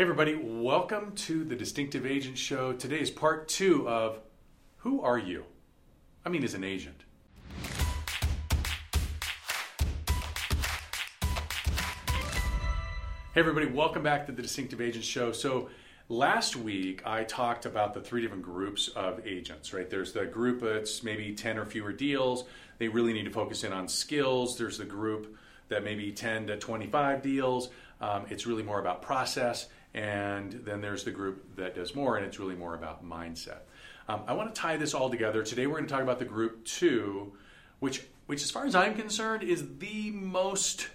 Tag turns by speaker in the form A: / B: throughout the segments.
A: Hey, everybody, welcome to the Distinctive Agent Show. Today is part two of Who Are You? I mean, as an agent. Hey, everybody, welcome back to the Distinctive Agent Show. So, last week I talked about the three different groups of agents, right? There's the group that's maybe 10 or fewer deals, they really need to focus in on skills. There's the group that maybe 10 to 25 deals, um, it's really more about process. And then there's the group that does more, and it's really more about mindset. Um, I want to tie this all together. Today we're going to talk about the group two, which, which as far as I'm concerned, is the most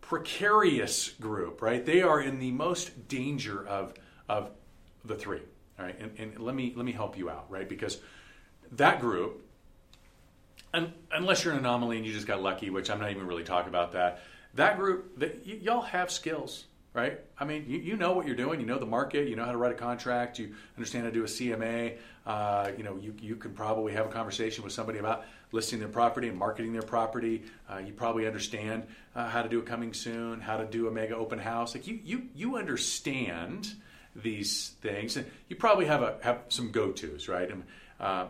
A: precarious group, right? They are in the most danger of, of the three, all right? And, and let, me, let me help you out, right? Because that group, unless you're an anomaly and you just got lucky, which I'm not even really talking about that, that group, that y- y'all have skills, right? I mean, you, you know what you're doing. You know the market. You know how to write a contract. You understand how to do a CMA. Uh, you know, you, you can probably have a conversation with somebody about listing their property and marketing their property. Uh, you probably understand uh, how to do a coming soon, how to do a mega open house. Like you, you, you understand these things, and you probably have a have some go tos, right? And uh,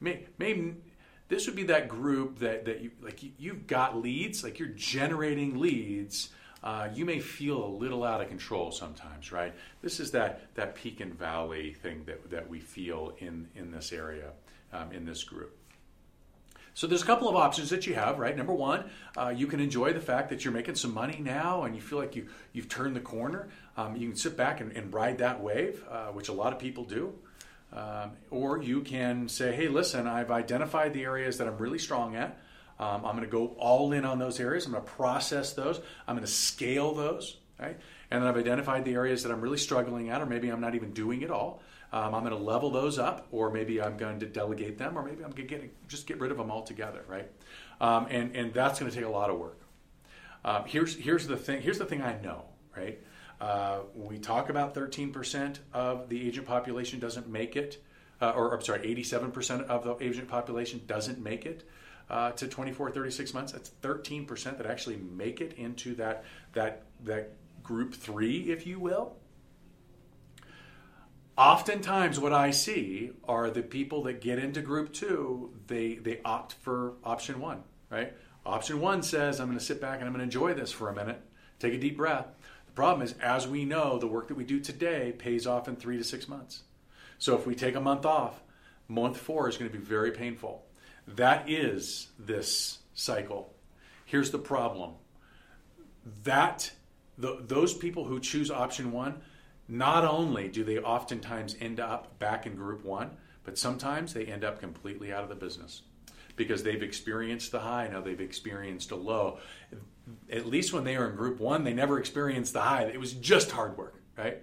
A: may, maybe this would be that group that that you like. You've got leads, like you're generating leads uh, you may feel a little out of control sometimes, right? This is that, that peak and valley thing that, that we feel in, in this area, um, in this group. So there's a couple of options that you have, right? Number one, uh, you can enjoy the fact that you're making some money now and you feel like you, you've turned the corner. Um, you can sit back and, and ride that wave, uh, which a lot of people do. Um, or you can say, hey, listen, I've identified the areas that I'm really strong at. Um, I'm going to go all in on those areas. I'm going to process those. I'm going to scale those. Right? And then I've identified the areas that I'm really struggling at, or maybe I'm not even doing it all. Um, I'm going to level those up, or maybe I'm going to delegate them, or maybe I'm going to get, just get rid of them altogether. Right? Um, and and that's going to take a lot of work. Uh, here's here's the thing. Here's the thing I know. Right? Uh, we talk about 13% of the agent population doesn't make it, uh, or I'm sorry, 87% of the agent population doesn't make it uh, to 24, 36 months. That's 13% that actually make it into that, that, that group three, if you will. Oftentimes, what I see are the people that get into group two, they, they opt for option one, right? Option one says, I'm going to sit back and I'm going to enjoy this for a minute, take a deep breath. The problem is, as we know, the work that we do today pays off in three to six months. So if we take a month off, month four is going to be very painful. That is this cycle. Here's the problem that the, those people who choose option one, not only do they oftentimes end up back in group one, but sometimes they end up completely out of the business because they've experienced the high, now they've experienced a low. At least when they were in group one, they never experienced the high. It was just hard work, right?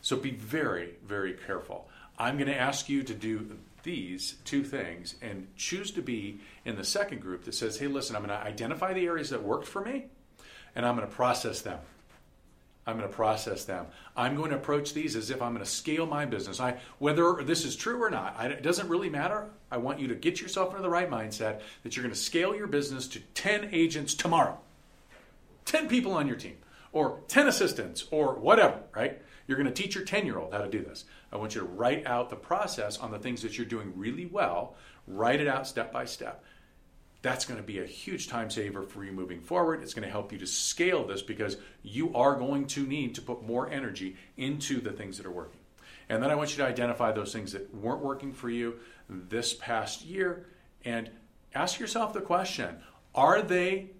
A: So be very, very careful. I'm going to ask you to do these two things and choose to be in the second group that says, hey, listen, I'm going to identify the areas that worked for me and I'm going to process them. I'm going to process them. I'm going to approach these as if I'm going to scale my business. I, whether this is true or not, I, it doesn't really matter. I want you to get yourself into the right mindset that you're going to scale your business to 10 agents tomorrow, 10 people on your team, or 10 assistants, or whatever, right? You're going to teach your 10 year old how to do this. I want you to write out the process on the things that you're doing really well, write it out step by step. That's going to be a huge time saver for you moving forward. It's going to help you to scale this because you are going to need to put more energy into the things that are working. And then I want you to identify those things that weren't working for you this past year and ask yourself the question are they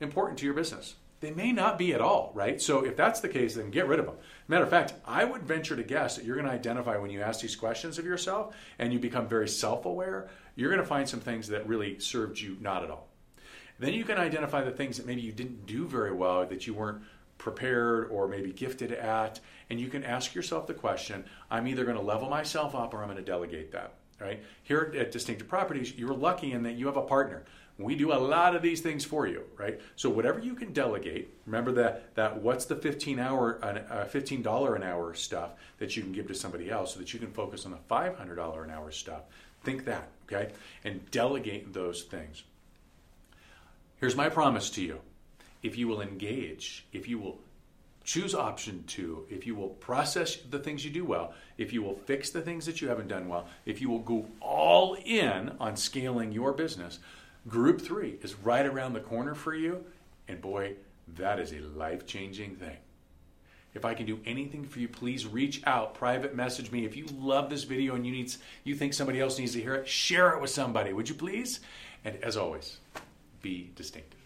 A: important to your business? They may not be at all, right? So if that's the case, then get rid of them. Matter of fact, I would venture to guess that you're going to identify when you ask these questions of yourself and you become very self aware, you're going to find some things that really served you not at all. Then you can identify the things that maybe you didn't do very well, that you weren't prepared or maybe gifted at, and you can ask yourself the question I'm either going to level myself up or I'm going to delegate that. Right? Here at Distinctive Properties, you're lucky in that you have a partner we do a lot of these things for you, right? So whatever you can delegate, remember that that what's the 15 hour uh, $15 an hour stuff that you can give to somebody else so that you can focus on the $500 an hour stuff. Think that, okay? And delegate those things. Here's my promise to you. If you will engage, if you will choose option two, if you will process the things you do well, if you will fix the things that you haven't done well, if you will go all in on scaling your business, group three is right around the corner for you. And boy, that is a life changing thing. If I can do anything for you, please reach out, private message me. If you love this video and you need you think somebody else needs to hear it, share it with somebody. Would you please? And as always, be distinctive.